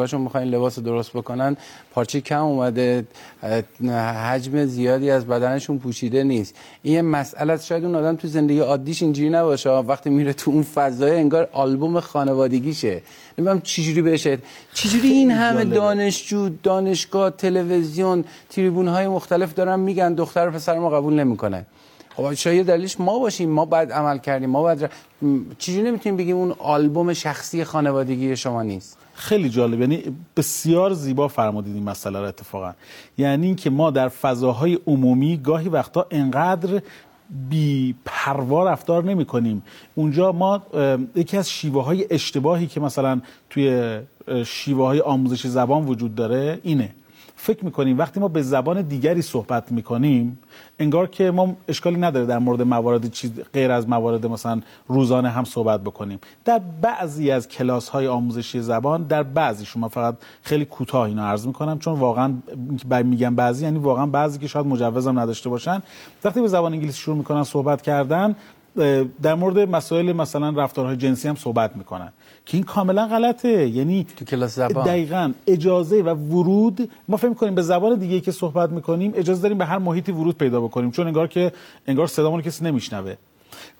بزرگاشون می‌خواین لباس درست بکنن پارچه کم اومده حجم زیادی از بدنشون پوشیده نیست. این یه مسئله شاید اون آدم تو زندگی عادیش اینجوری نباشه. وقتی میره تو اون فضای انگار آلبوم خانوادگیشه. نمی‌دونم چجوری بشه چجوری این همه دانشجو دانشگاه تلویزیون تریبون های مختلف دارن میگن دختر و پسر ما قبول نمی‌کنه خب شاید دلیلش ما باشیم. ما بعد عمل کردیم. ما بعد چجوری نمی‌تونیم بگیم اون آلبوم شخصی خانوادگی شما نیست؟ خیلی جالب. یعنی بسیار زیبا فرمودید این مسئله رو اتفاقا. یعنی اینکه ما در فضاهای عمومی گاهی وقتا انقدر بی پروا رفتار نمی کنیم. اونجا ما یکی از شیوه های اشتباهی که مثلا توی شیوه های آموزش زبان وجود داره اینه. فکر می‌کنیم وقتی ما به زبان دیگری صحبت می‌کنیم انگار که ما اشکالی نداره در مورد موارد چیز غیر از موارد مثلا روزانه هم صحبت بکنیم. در بعضی از کلاس های آموزشی زبان در بعضی شما فقط خیلی کوتاه اینو عرض می‌کنم چون واقعا میگم بعضی یعنی واقعا بعضی که شاید مجوزم نداشته باشن. وقتی به زبان انگلیسی شروع می‌کنن صحبت کردن در مورد مسائل مثلا رفتارهای جنسی هم صحبت می‌کنن. که این کاملا غلطه. یعنی تو کلاس زبان. دقیقا اجازه و ورود. ما فکر کنیم به زبان دیگه که صحبت می‌کنیم اجازه داریم به هر محیطی ورود پیدا بکنیم. چون انگار که انگار صدامون کسی نمیشنوه.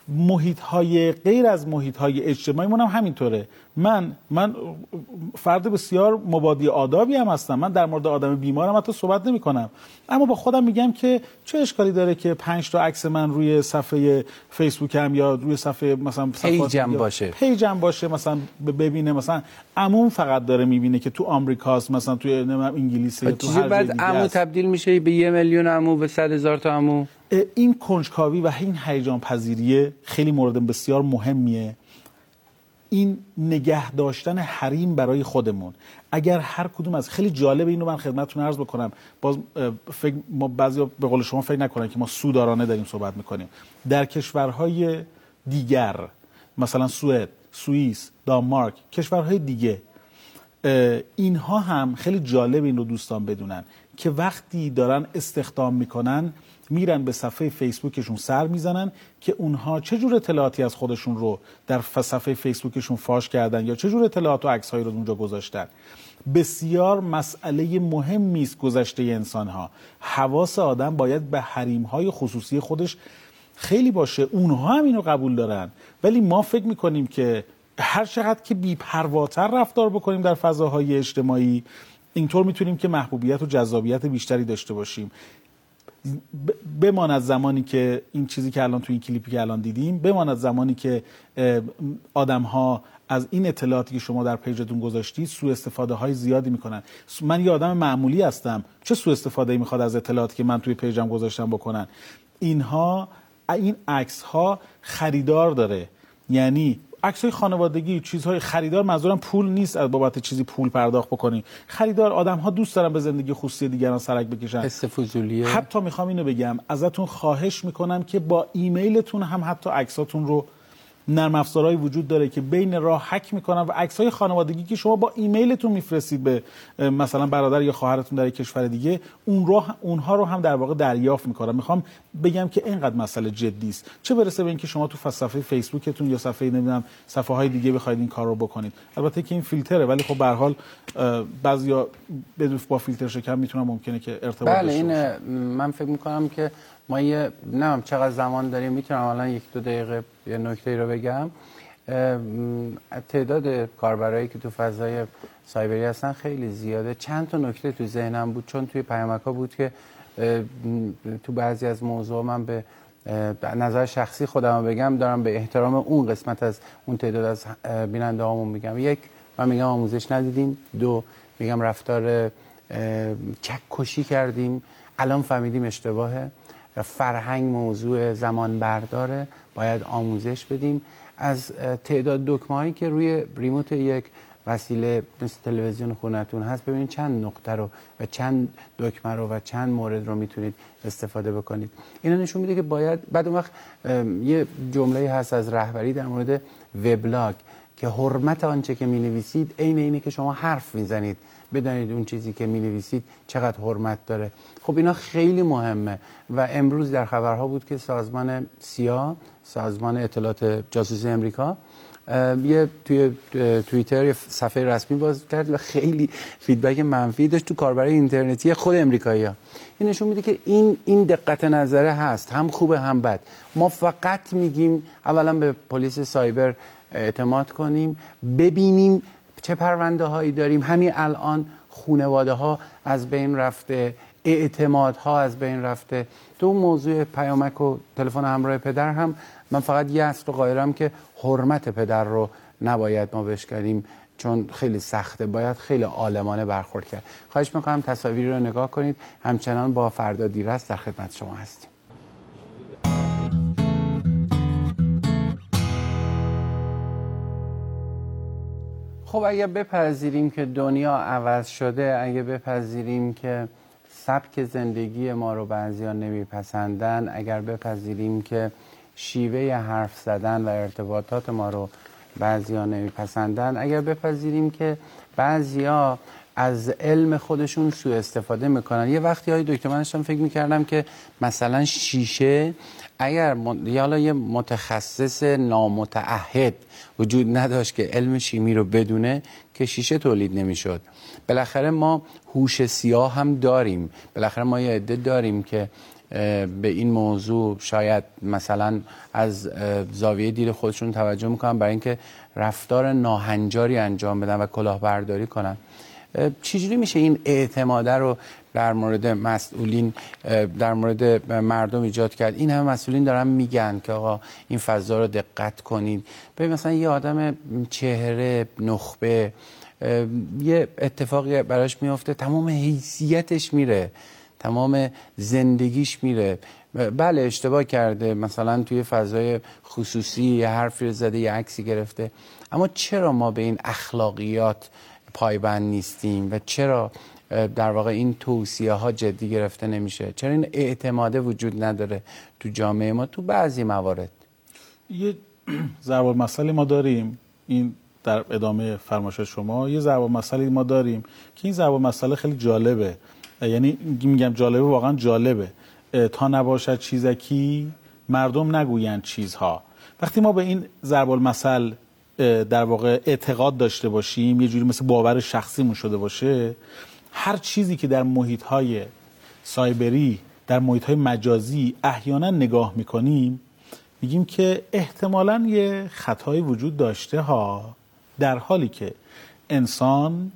محیط های غیر از محیط های اجتماعی هم همینطوره. من من فرد بسیار مبادی آدابی هم هستم. من در مورد آدم بیمارم حتی صحبت نمی کنم اما با خودم میگم که چه اشکالی داره که پنج تا عکس من روی صفحه فیسبوک هم یا روی صفحه مثلا پیجم باشه. پیجم باشه مثلا ببینه مثلا عموم فقط داره می‌بینه که تو آمریکاست مثلا تو انگلیسی تو هر بعد عمو تبدیل میشه به یه میلیون عمو به صد هزار تا عمو. این کنجکاوی و این هیجان پذیریه خیلی مورد بسیار مهمیه. این نگه داشتن حریم برای خودمون. اگر هر کدوم از خیلی جالب اینو من خدمتتون عرض بکنم. باز فکر ما بعضی به قول شما فکر نکنن که ما سودارانه داریم صحبت می‌کنیم. در کشورهای دیگر مثلا سوئد سوئیس دانمارک کشورهای دیگه اینها هم خیلی جالب این رو دوستان بدونن که وقتی دارن استخدام می‌کنن میرن به صفحه فیسبوکشون سر می‌زنن که اونها چه جور اطلاعاتی از خودشون رو در صفحه فیسبوکشون فاش کردن یا چه جور اطلاعات و عکسهایی رو اونجا گذاشتن. بسیار مسئله مهمی است گذشته انسان ها حواس آدم باید به حریم های خصوصی خودش خیلی باشه. اونها هم اینو قبول دارن. ولی ما فکر می‌کنیم که هر چقدر که بیپرواتر رفتار بکنیم در فضاهای اجتماعی اینطور می‌تونیم که محبوبیت و جذابیت بیشتری داشته باشیم. بماند زمانی که این چیزی که الان تو این کلیپی که الان دیدیم بماند زمانی که آدم ها از این اطلاعاتی که شما در page تون گذاشتید سوء استفاده های زیادی می‌کنن. من یه آدم معمولی هستم. چه سوء استفاده ای می‌خواد از اطلاعاتی که من توی page م گذاشتم بکنن؟ اینها این عکس ها خریدار داره. یعنی عکس های خانوادگی چیزهای خریدار منظورم پول نیست از بابت چیزی پول پرداخت بکنی. خریدار آدم ها دوست دارن به زندگی خصوصی دیگران سرک بکشن. حس فضولیه. حتی می‌خوام اینو بگم ازتون خواهش می‌کنم که با ایمیلتون هم حتی عکساتون رو نرم افزارهایی وجود داره که بین راه حک می‌کنن و عکس های خانوادگی که شما با ایمیلتون میفرستید به مثلا برادر یا خواهرتون در کشور دیگه اون رو اونها رو هم در واقع دریافت می‌کنن. می‌خوام بگم که اینقدر مسئله جدی است. چه برسه به اینکه شما تو صفحه فیسبوکتون یا صفحه نمی‌دونم صفحه های دیگه بخواید این کار رو بکنید. البته که این فیلتره ولی خب به هر حال بعضیا بدون با فیلتر شکم می‌تونن ممکنه که ارتباط بله این من فکر می‌کنم که ما یه نمیم چقدر زمان داریم می‌تونم الان یک دو دقیقه یه نکته رو بگم. تعداد کاربرایی که تو فضای سایبری هستن خیلی زیاده. چند تا نکته تو ذهنم بود چون توی پیامک ها بود که تو بعضی از موضوع من به نظر شخصی خودم بگم دارم به احترام اون قسمت از اون تعداد از بیننده هامون میگم. یک من میگم آموزش ندیدیم. دو میگم رفتار چکشی کردیم. الان فهمیدیم اشتباهه. فرهنگ موضوع زمان برداره باید آموزش بدیم. از تعداد دکمه که روی ریموت یک وسیله مثل تلویزیون خونتون هست ببینید چند نقطه رو و چند دکمه رو و چند مورد رو می‌تونید استفاده بکنید. اینا نشون میده که باید بعد اون وقت یه جمله هست از رهبری در مورد وبلاگ که حرمت آنچه که می نویسید عین اینه که شما حرف می‌زنید. بدانید اون چیزی که می نویسید چقدر حرمت داره. خب اینا خیلی مهمه و امروز در خبرها بود که سازمان سیا سازمان اطلاعات جاسوسی امریکا یه توی توییتر یه صفحه رسمی باز کرد و خیلی فیدبک منفی داشت تو کاربر اینترنتی خود امریکایی ها. این نشون میده که این این دقت نظره هست هم خوبه هم بد. ما فقط میگیم اولا به پلیس سایبر اعتماد کنیم ببینیم چه پرونده هایی داریم؟ همین الان خونواده ها از بین رفته اعتماد ها از بین رفته. اون موضوع پیامک و تلفن همراه پدر هم من فقط یه اصل رو قایرم که حرمت پدر رو نباید ما بشکنیم چون خیلی سخته باید خیلی عالمانه برخورد کرد. خواهش می‌کنم تصاویری رو نگاه کنید. همچنان با فردا دیرست در خدمت شما هستیم. خب اگه بپذیریم که دنیا عوض شده اگه بپذیریم که سبک زندگی ما رو بعضیا نمیپسندن اگر بپذیریم که شیوه حرف زدن و ارتباطات ما رو بعضیا نمیپسندن اگر بپذیریم که بعضیا از علم خودشون سوء استفاده می‌کنن. یه وقتی های دکتر من فکر می‌کردم که مثلا شیشه اگر حالا یه متخصص نامتعهد وجود نداشت که علم شیمی رو بدونه که شیشه تولید نمی‌شد. بالاخره ما هوش سیاه هم داریم. بالاخره ما یه عده داریم که به این موضوع شاید مثلا از زاویه دید خودشون توجه می‌کنن برای اینکه رفتار ناهنجاری انجام بدن و کلاهبرداری کنن. چجوری میشه این اعتماده رو در مورد مسئولین در مورد مردم ایجاد کرد؟ این همه مسئولین دارن میگن که آقا این فضا رو دقت کنید. ببین مثلا یه آدم چهره نخبه یه اتفاقی براش میفته تمام حیثیتش میره تمام زندگیش میره. بله اشتباه کرده مثلا توی فضای خصوصی یه حرفی زده یه عکسی گرفته. اما چرا ما به این اخلاقیات پایبند نیستیم و چرا در واقع این توصیه ها جدی گرفته نمیشه؟ چرا این اعتماده وجود نداره تو جامعه ما تو بعضی موارد؟ یه ضرب مسئله ما داریم. این در ادامه فرمایش شما. یه ضرب مسئله ما داریم که این ضرب مسئله خیلی جالبه. یعنی میگم جالبه واقعا جالبه. تا نباشد چیزکی مردم نگویند چیزها. وقتی ما به این ضرب المثل در واقع اعتقاد داشته باشیم یه جوری مثل باور شخصیمون شده باشه هر چیزی که در محیط های سایبری در محیط های مجازی احیانا نگاه می‌کنیم میگیم که احتمالا یه خطایی وجود داشته ها در حالی که انسان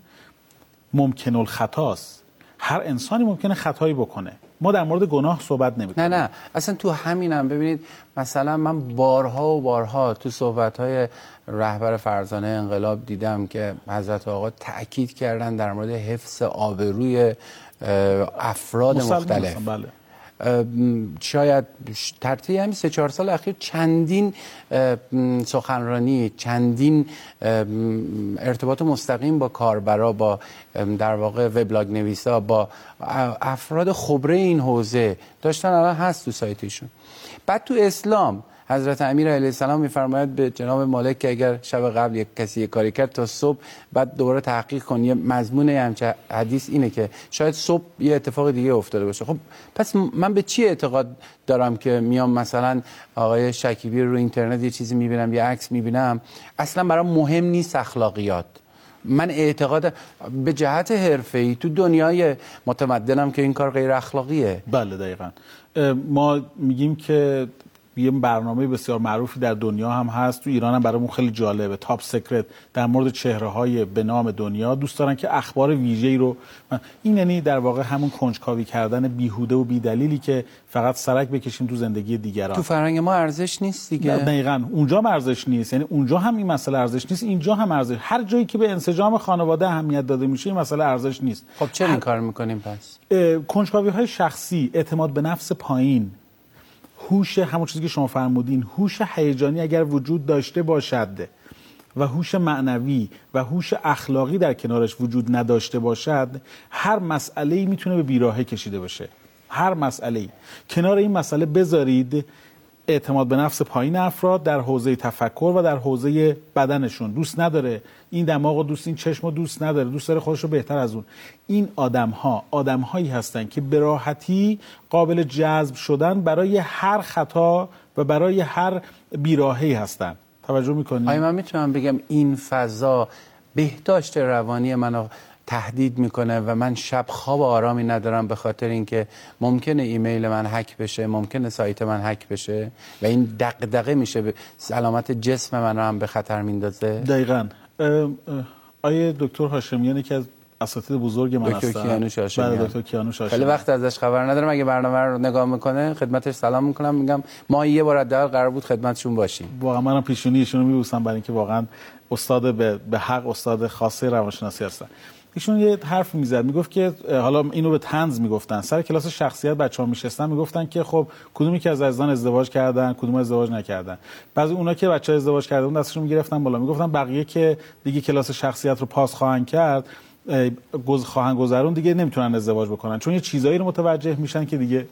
ممکن الخطاست هر انسانی ممکنه خطایی بکنه. ما در مورد گناه صحبت نمی نه نه. اصلا تو همینم. ببینید مثلا من بارها و بارها تو صحبت های رهبر فرزانه انقلاب دیدم که حضرت آقا تاکید کردن در مورد حفظ آبروی افراد مختلف. بله. شاید ترتیب همین سه چهار سال اخیر چندین سخنرانی چندین ارتباط مستقیم با کاربرا با در واقع وبلاگ نویسا با افراد خبره این حوزه داشتن الان هست تو سایتشون بعد تو اسلام حضرت امیر علیه السلام میفرماید به جناب مالک که اگر شب قبل یک کسی یک کاری کرد تا صبح بعد دوباره تحقیق کن. یه مضمون همچه حدیث اینه که شاید صبح یه اتفاق دیگه افتاده باشه. خب پس من به چی اعتقاد دارم که میام مثلا آقای شکیبی رو اینترنت یه چیزی می‌بینم یه عکس می‌بینم؟ اصلا برام مهم نیست اخلاقیات. من اعتقاد به جهت حرفه‌ای تو دنیای متمدنم که این کار غیر اخلاقیه. بله دقیقا. ما میگیم که یه برنامه بسیار معروفی در دنیا هم هست. تو ایران هم برامون خیلی جالبه. تاپ سکرت در مورد چهره های به نام دنیا. دوست دارن که اخبار ویژه‌ای رو این یعنی در واقع همون کنجکاوی کردن بیهوده و بیدلیلی که فقط سرک بکشیم تو زندگی دیگران. تو فرهنگ ما ارزش نیست دیگه. دقیقاً. اونجا ارزش نیست. یعنی اونجا هم این مسئله ارزش نیست. اینجا هم ارزش هر جایی که به انسجام خانواده اهمیت داده میشه این مسئله ارزش نیست. خب چه این کار می‌کنیم پس؟ کنجکاوی های شخصی اعتماد به نفس پایین هوش همون چیزی که شما فرمودین هوش هیجانی اگر وجود داشته باشد و هوش معنوی و هوش اخلاقی در کنارش وجود نداشته باشد هر مسئله می‌تونه به بیراهه کشیده باشه. هر مسئله کنار این مسئله بذارید اعتماد به نفس پایین افراد در حوزه تفکر و در حوزه بدنشون. دوست نداره. این دماغ دوست این چشم دوست نداره. دوست داره خودش رو بهتر از اون. این آدم ها آدم هایی هستن که به راحتی قابل جذب شدن برای هر خطا و برای هر بیراهی هستن. توجه می‌کنی؟ آیا من می‌تونم بگم این فضا بهداشت روانی منو تهدید می‌کنه و من شب خواب آرامی ندارم به خاطر اینکه ممکنه ایمیل من هک بشه ممکنه سایت من هک بشه و این دغدغه میشه. به سلامت جسم من رو هم به خطر میندازه. دقیقا. آیه دکتر هاشمیان که از اساتید بزرگ من دکتر کیانوش هاشمیان بله دکتر کیانوش خیلی وقت ازش خبر ندارم. اگه برنامه رو نگاه می‌کنه خدمتش سلام می‌کنم. میگم ما یه بار حداقل قرار بود خدمتشون باشیم. واقعا منم پیشونی ایشونو میبوسم برای اینکه واقعا استاد به, به حق استاد خاصه روانشناسی هستن. ایشون یه حرف می‌زد می‌گفت که حالا اینو به تنز می‌گفتن. سر کلاس شخصیت بچه‌ها میشستن می‌گفتن که خب کدومی که از عزیزان ازدواج کردن کدوم ازدواج نکردن. بعضی اونا که بچه ازدواج کردن دستشون می‌گرفتن بالا. می‌گفتن بقیه که دیگه کلاس شخصیت رو پاس خواهند کرد خواهند گذرون دیگه نمی‌تونن ازدواج بکنن. چون یه چیزایی رو متوجه میشن که دیگه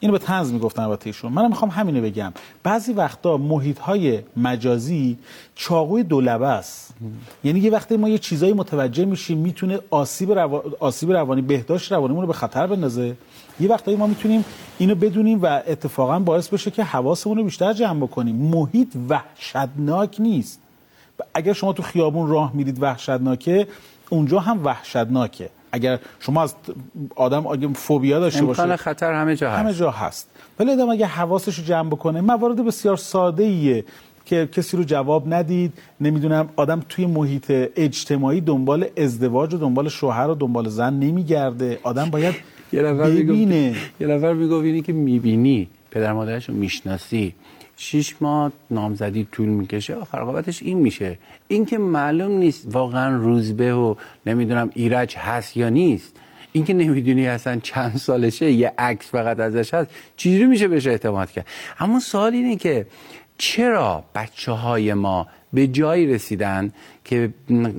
اینو به تنز می‌گفتن البته ایشون. منم می‌خوام همینو بگم. بعضی وقتا محیط های مجازی چاقوی دولبه است. یعنی یه وقتی ما یه چیزایی متوجه میشیم می‌تونه آسیب, روا... آسیب روانی بهداشت روانیمون رو به خطر بندازه. یه وقتایی ما می‌تونیم اینو بدونیم و اتفاقا باعث بشه که حواسمون رو بیشتر جمع بکنیم. محیط وحشتناک نیست. اگر شما تو خیابون راه میرید وحشتناکه اونجا هم وحشتناکه. اگر شما از آدم اگه فوبیا داشته باشه امکان خطر همه جا هست. همه جا هست. ولی آدم اگه حواسش رو جمع بکنه موارد بسیار ساده ایه که کسی رو جواب ندید. نمی‌دونم آدم توی محیط اجتماعی دنبال ازدواج و دنبال شوهر و دنبال زن نمیگرده. آدم باید ببینه. یه نفر می‌گفت اینی که می‌بینی پدر مادرش رو می‌شناسی. شیش ماه نامزدی طول می‌کشه. آخر عاقبتش این میشه. این که معلوم نیست واقعا روزبه و نمی‌دونم ایرج هست یا نیست. این که نمی‌دونی اصلا چند سالشه یه عکس فقط ازش هست چجوری میشه بهش اعتماد کرد؟ اما سوال اینه که چرا بچه های ما به جایی رسیدن که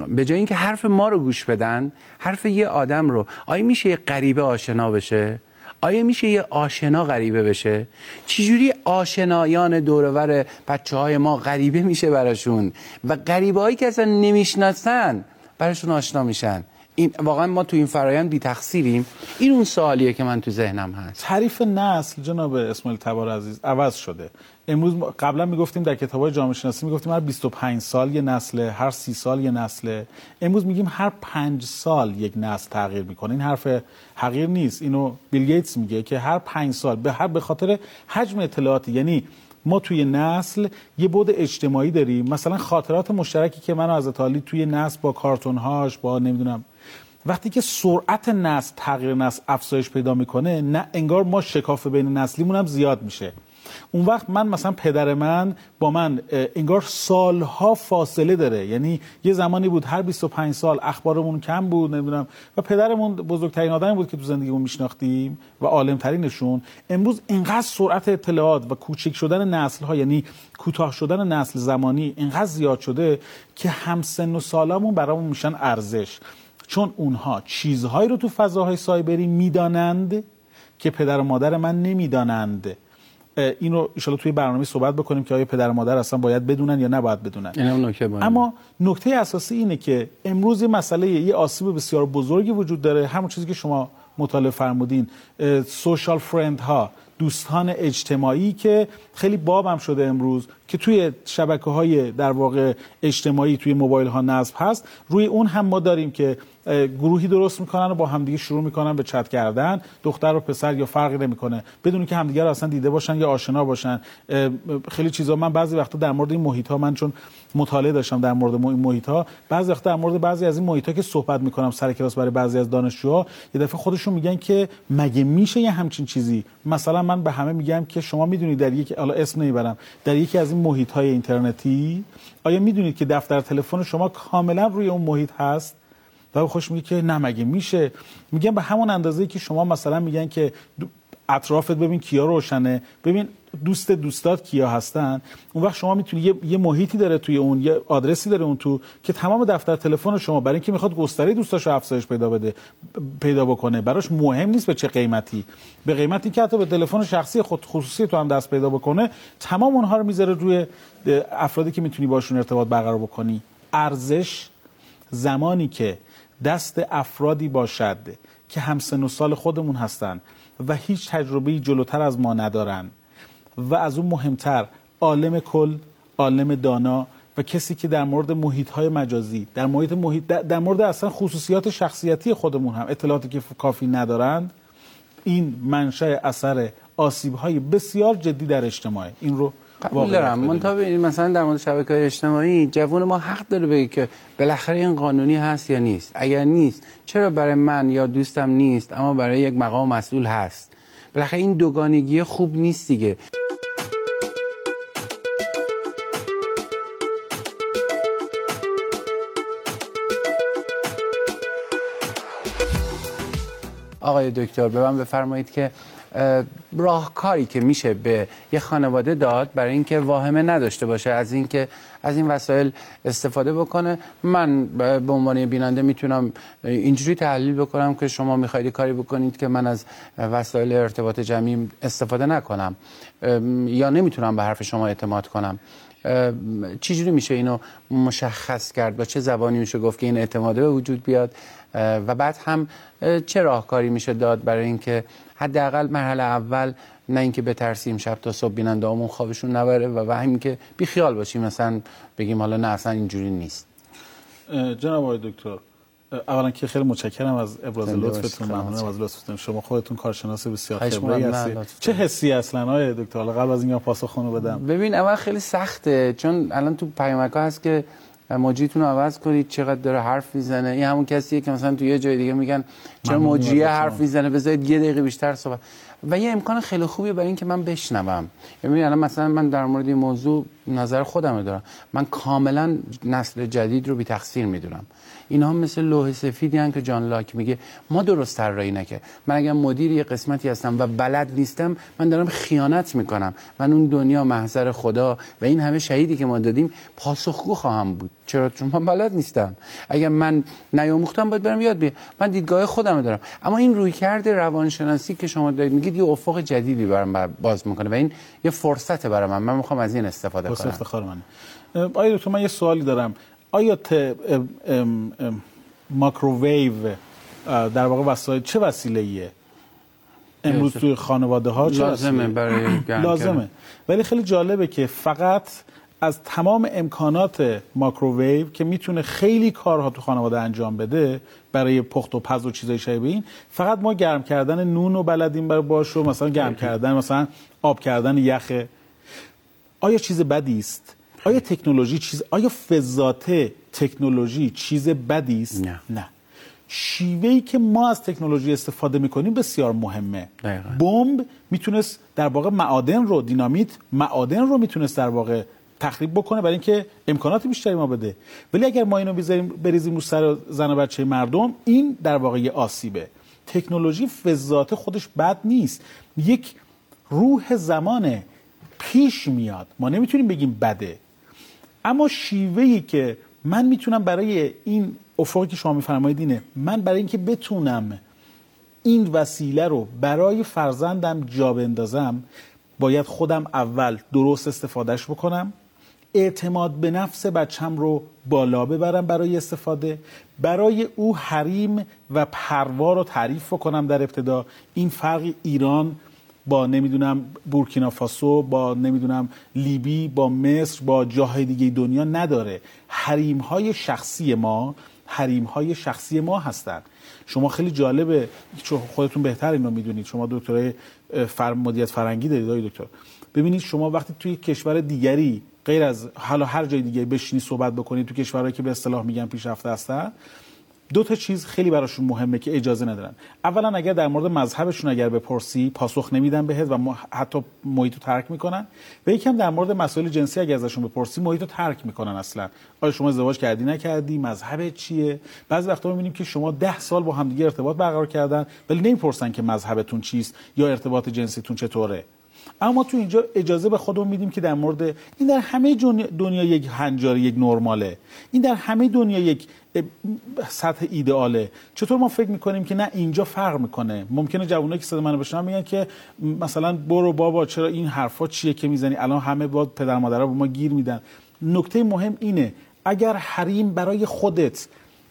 به جای اینکه حرف ما رو گوش بدن حرف یه آدم رو آیا میشه یه غریبه آشنا بشه؟ آیا میشه یه آشنا غریبه بشه؟ چجوری آشنایان دورور بچه های ما غریبه میشه براشون؟ و غریبه هایی که اصلا نمی‌شناسن براشون آشنا میشن. این واقعا ما تو این فرایند بی تقصیریم این اون سوالیه که من تو ذهنم هست. تعریف نسل جناب اسماعیل تبار عزیز عوض شده. امروز قبلا می‌گفتیم در کتابای جامعه شناسی می‌گفتیم هر 25 سال یه نسله هر 30 سال یه نسله. امروز میگیم هر 5 سال یک نسل تغییر می‌کنه. این حرف حقیر نیست. اینو بیل گیتس میگه که هر 5 سال به هر به خاطر حجم اطلاعاتی یعنی ما توی نسل یه بود اجتماعی داریم. مثلا خاطرات مشترکی که من از تالی توی نسل با کارتون هاش با نمی‌دونم. وقتی که سرعت نسل تغییر نسل افزایش پیدا می‌کنه نه انگار ما شکاف بین نسلیمون هم زیاد میشه. اون وقت من مثلا پدر من با من انگار سالها فاصله داره. یعنی یه زمانی بود هر 25 سال اخبارمون کم بود نمی‌دونم. و پدرمون بزرگترین آدمی بود که تو زندگیمون میشناختیم و عالم ترینشون امروز اینقدر سرعت اطلاعات و کوچک شدن نسل ها یعنی کوتاه شدن نسل زمانی اینقدر زیاد شده که هم سن و سالامون برامون میشن ارزش. چون اونها چیزهایی رو تو فضاهای سایبری می‌دانند که پدر و مادر من نمی‌دانند. این رو ان توی برنامه صحبت بکنیم که آیا پدر و مادر اصلا باید بدونن یا نباید بدونن. اما نکته اساسی اینه که امروز یه مسئله یه آسیب بسیار بزرگی وجود داره. همون چیزی که شما مطالعه فرمودین سوشال فرند ها دوستان اجتماعی که خیلی بابم شده امروز که توی شبکه های در واقع اجتماعی توی موبایل ها نصب هست. روی اون هم ما داریم که گروهی درست می‌کنن و با همدیگه شروع می‌کنن به چت کردن. دختر و پسر یا فرقی نمی‌کنه. بدون که همدیگه رو اصلا دیده باشن یا آشنا باشن. خیلی چیزا من بعضی وقتا در مورد این محیط ها من چون مطالعه داشتم در مورد این محیط ها بعضی وقتا در مورد بعضی از این محیط ها که صحبت می‌کنم سر کلاس برای بعضی از دانشجوها یه دفعه خودشون میگن که مگه میشه یه همچین چیزی؟ مثلا من به همه میگم که شما می‌دونید در یک حالا اسم نمی‌برم. در یکی از این محیط های اینترنتی آیا می‌دونید که دفتر تلفن شما کاملا روی اون محیط هست؟ و خوش میگه که نه مگه میشه؟ میگن به همون اندازه که شما مثلا میگن که اطرافت ببین کیا روشنه. ببین دوست دوستات کیا هستن. اون وقت شما می‌تونی یه،, یه محیطی داره توی اون یه آدرسی داره اون تو که تمام دفتر تلفن شما برای اینکه می‌خواد گستره دوستاشو افزایش پیدا بده پیدا بکنه. براش مهم نیست به چه قیمتی. به قیمتی که حتی به تلفن شخصی خود خصوصی تو هم دست پیدا بکنه تمام اونها رو می‌ذاره روی افرادی که می‌تونی باشون ارتباط برقرار بکنی. ارزش زمانی که دست افرادی باشد که همسن و سال خودمون هستن و هیچ تجربه جلوتر از ما ندارن. و از اون مهمتر عالم کل عالم دانا و کسی که در مورد محیط های مجازی در محیط محیط در مورد اصلا خصوصیات شخصیتی خودمون هم اطلاعاتی که کافی ندارند این منشأ اثر آسیب های بسیار جدی در اجتماع این رو قبول دارم. منتها مثلا در مورد شبکه های اجتماعی جوون ما حق داره بگه که بالاخره این قانونی هست یا نیست. اگر نیست چرا برای من یا دوستم نیست اما برای یک مقام مسئول هست؟ بالاخره این دوگانگی خوب نیست دیگه. آقای دکتر به من بفرمایید که راهکاری که میشه به یه خانواده داد برای اینکه واهمه نداشته باشه. از اینکه از این وسایل استفاده بکنه. من به عنوان بیننده می‌تونم اینجوری تحلیل بکنم که شما می‌خواید کاری بکنید که من از وسایل ارتباط جمعی استفاده نکنم. یا نمی‌تونم به حرف شما اعتماد کنم. چجوری میشه اینو مشخص کرد با چه زبانی میشه گفت که این اعتماده به وجود بیاد؟ و بعد هم چه راهکاری میشه داد برای اینکه حداقل مرحله اول نه اینکه بترسیم شب تا صبح بیننده همون خوابشون نبره و وهم که بی خیال باشیم مثلا بگیم حالا نه اصلا اینجوری نیست. جناب دکتر اولا که خیلی متشکرم از ابراز لطفتون ممنونم از لطفتون. شما خودتون کارشناس بسیار خبره هستید. چه حسی اصلا آقای دکتر؟ حالا قبل از اینکه پاسخ بدم. ببین اول خیلی سخته. چون الان تو پیامک هست که موجیتون رو عوض کنید چقدر داره حرف می‌زنه. این همون کسیه که مثلا تو یه جای دیگه میگن چرا موجیه حرف می‌زنه؟ بذارید یه دقیقه بیشتر صحبت. و یه امکان خیلی خوبیه برای اینکه من بشنوم. یعنی الان مثلا من در مورد این موضوع نظر خودم دارم. من کاملا نسل جدید رو بی تقصیر می‌دونم. اینها مثل لوح سفیدی هن که جان لاک میگه. ما درست طراحی نکه من اگر مدیر یه قسمتی هستم و بلد نیستم من دارم خیانت می‌کنم. من اون دنیا محضر خدا و این همه شهیدی که ما دادیم پاسخگو خواهم بود. چرا؟ چون من بلد نیستم. اگر من نیاموختم باید برم یاد بیارم. من دیدگاه خودم دارم. اما این روی کرده روانشناسی که شما دارید میگید یه افق جدیدی برام باز می‌کنه و این یه فرصت برای من. من می‌خوام از این استفاده کنم. افتخار منه. آیا دکتر من یه سوالی دارم. آیا ت... ماکروویو در واقع وسایل چه وسیله ایه امروز توی خانواده ها چه لازمه برای لازمه. ولی خیلی جالبه که فقط از تمام امکانات ماکروویو که می‌تونه خیلی کارها تو خانواده انجام بده برای پخت و پز و چیزای شبیه این فقط ما گرم کردن نون و بلدیم برای باشو مثلا گرم کردن مثلا آب کردن یخ آیا چیز بدی است؟ آیا تکنولوژی چیز آیا فضات تکنولوژی چیز بدی است؟ نه. نه. شیوهی که ما از تکنولوژی استفاده می‌کنیم بسیار مهمه. دقیقا. بمب می‌تونست در واقع معادن رو دینامیت معادن رو می‌تونست در واقع تخریب بکنه برای اینکه امکانات بیشتری ما بده. ولی اگر ما اینو بذاریم بریزیم رو سر زن و بچه مردم این در واقع یه آسیبه. تکنولوژی فضات خودش بد نیست. یک روح زمانه پیش میاد. ما نمی‌تونیم بگیم بده. اما شیوهی که من می‌تونم برای این افقی که شما میفرمایید اینه من برای اینکه بتونم این وسیله رو برای فرزندم جا بندازم باید خودم اول درست استفادهش بکنم اعتماد به نفس بچم رو بالا ببرم برای استفاده برای او حریم و پروا رو تعریف بکنم در ابتدا. این فرق ایران با نمی‌دونم بورکینافاسو با نمی‌دونم لیبی با مصر با جاهای دیگه دنیا نداره. حریم های شخصی ما حریم های شخصی ما هستند شما خیلی جالبه چون خودتون بهتر اینو می‌دونید. شما دکترای فر مدیریت فرنگی دارید آقای دکتر. ببینید شما وقتی توی کشور دیگری غیر از حالا هر جای دیگه بشینی صحبت بکنید تو کشورهایی که به اصطلاح میگن پیشرفته هستن دو تا چیز خیلی براشون مهمه که اجازه ندارن. اولا اگر در مورد مذهبشون اگر بپرسی پاسخ نمیدن بهت و حتی محیط رو ترک می‌کنن. و یکم در مورد مسائل جنسی اگر ازشون بپرسی محیط رو ترک می‌کنن اصلا. آیا شما ازدواج کردی نکردی؟ مذهب چیه؟ بعضی وقتا می‌بینیم که شما ده سال با همدیگه ارتباط برقرار کردن ولی نمی‌پرسن که مذهبتون چیست یا ارتباط جنسیتون چطوره. اما تو اینجا اجازه به خودمون میدیم که در مورد این در همه دنیا یک هنجاری یک نرماله. این در همه دنیا یک سطح ایدئاله. چطور ما فکر می‌کنیم که نه اینجا فرق می‌کنه؟ ممکنه جوانایی که صدا منو بشنون میگن که مثلا برو بابا چرا این حرفا چیه که می‌زنی؟ الان همه با پدر مادرها به ما گیر میدن. نکته مهم اینه اگر حریم برای خودت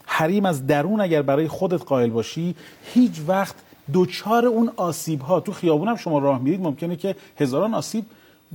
حریم از درون اگر برای خودت قائل باشی هیچ وقت دوچار اون آسیب ها تو خیابون هم شما راه میرید ممکنه که هزاران آسیب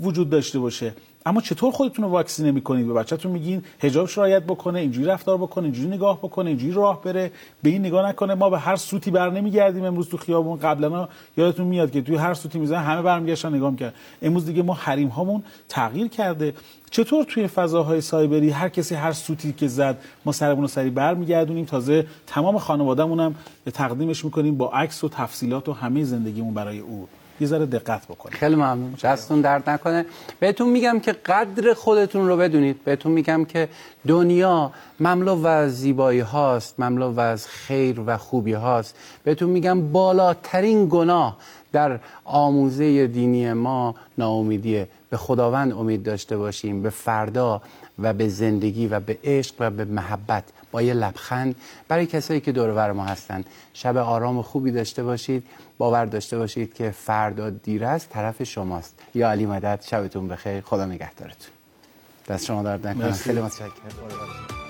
وجود داشته باشه. اما چطور خودتون رو واکسینه می‌کنید به بچه‌تون میگین حجابش رعایت بکنه اینجوری رفتار بکنه اینجوری نگاه بکنه اینجوری راه بره. به این نگاه نکنه. ما به هر سوتی بر نمیگردیم. امروز تو خیابون قبلا یادتون میاد که توی هر سوتی می‌زنن همه برمیگشتن نگاه می‌کرد امروز دیگه ما حریم هامون تغییر کرده. چطور توی فضاهای سایبری هر کسی هر سوتی که زد ما سرمون رو سری برمیگردونیم. تازه تمام خانوادهمون هم تقدیمش می‌کنیم با عکس و تفصیلات و همه زندگیمون برای او. یه ذره دقت بکنید. خیلی ممنون. دستتون درد نکنه. بهتون میگم که قدر خودتون رو بدونید. بهتون میگم که دنیا مملو و زیبایی هاست مملو از خیر و خوبی هاست. بهتون میگم بالاترین گناه در آموزه دینی ما ناامیدیه. به خداوند امید داشته باشیم. به فردا و به زندگی و به عشق و به محبت. با یه لبخند. برای کسایی که دور ما هستن شب آرام خوبی داشته باشید. باور داشته باشید که فردا دیر است طرف شماست. یا علی مدد شبتون بخیر. خدا نگهدارتون. دست شما درد نکنه. خیلی متشکرم.